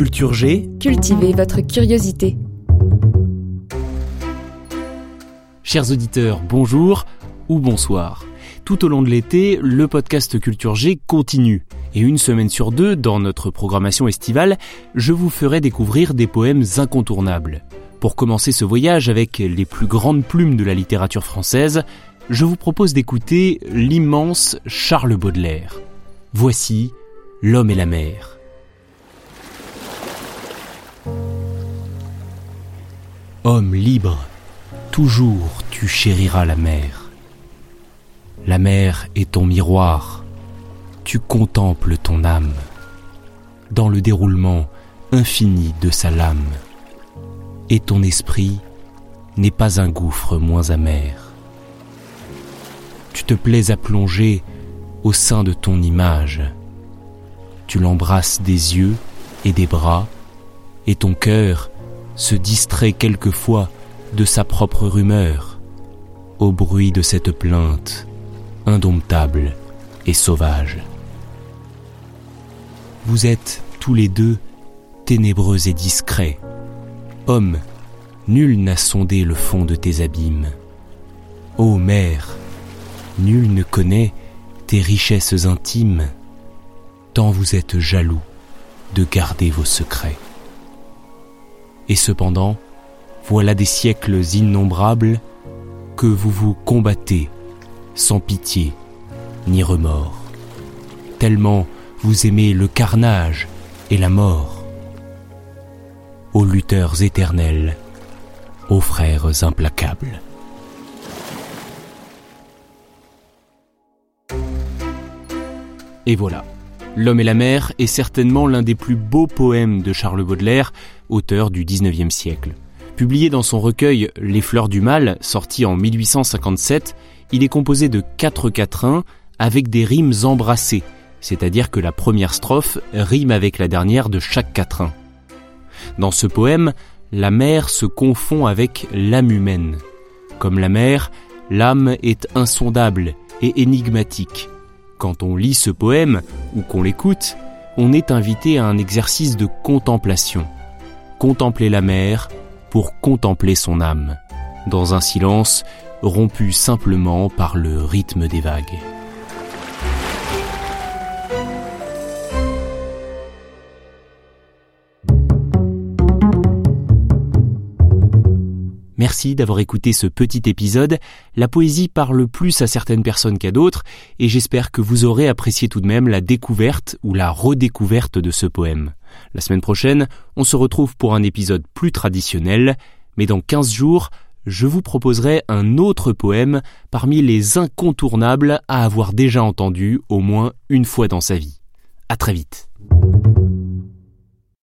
Culture G. Cultivez votre curiosité. Chers auditeurs, bonjour ou bonsoir. Tout au long de l'été, le podcast Culture G continue. Et une semaine sur deux, dans notre programmation estivale, je vous ferai découvrir des poèmes incontournables. Pour commencer ce voyage avec les plus grandes plumes de la littérature française, je vous propose d'écouter l'immense Charles Baudelaire. Voici L'homme et la mer. Homme libre, toujours tu chériras la mer. La mer est ton miroir, tu contemples ton âme dans le déroulement infini de sa lame, et ton esprit n'est pas un gouffre moins amer. Tu te plais à plonger au sein de ton image, tu l'embrasses des yeux et des bras, et ton cœur se distrait quelquefois de sa propre rumeur, au bruit de cette plainte indomptable et sauvage. Vous êtes tous les deux ténébreux et discrets. Homme, nul n'a sondé le fond de tes abîmes. Ô mère, nul ne connaît tes richesses intimes, tant vous êtes jaloux de garder vos secrets. Et cependant, voilà des siècles innombrables que vous vous combattez sans pitié ni remords, tellement vous aimez le carnage et la mort. Ô lutteurs éternels, ô frères implacables. Et voilà. L'homme et la mer est certainement l'un des plus beaux poèmes de Charles Baudelaire, auteur du XIXe siècle. Publié dans son recueil Les fleurs du mal, sorti en 1857, il est composé de quatre quatrains avec des rimes embrassées, c'est-à-dire que la première strophe rime avec la dernière de chaque quatrain. Dans ce poème, la mer se confond avec l'âme humaine. Comme la mer, l'âme est insondable et énigmatique. Quand on lit ce poème ou qu'on l'écoute, on est invité à un exercice de contemplation. Contempler la mer pour contempler son âme, dans un silence rompu simplement par le rythme des vagues. Merci d'avoir écouté ce petit épisode. La poésie parle plus à certaines personnes qu'à d'autres et j'espère que vous aurez apprécié tout de même la découverte ou la redécouverte de ce poème. La semaine prochaine, on se retrouve pour un épisode plus traditionnel, mais dans 15 jours, je vous proposerai un autre poème parmi les incontournables à avoir déjà entendu au moins une fois dans sa vie. À très vite.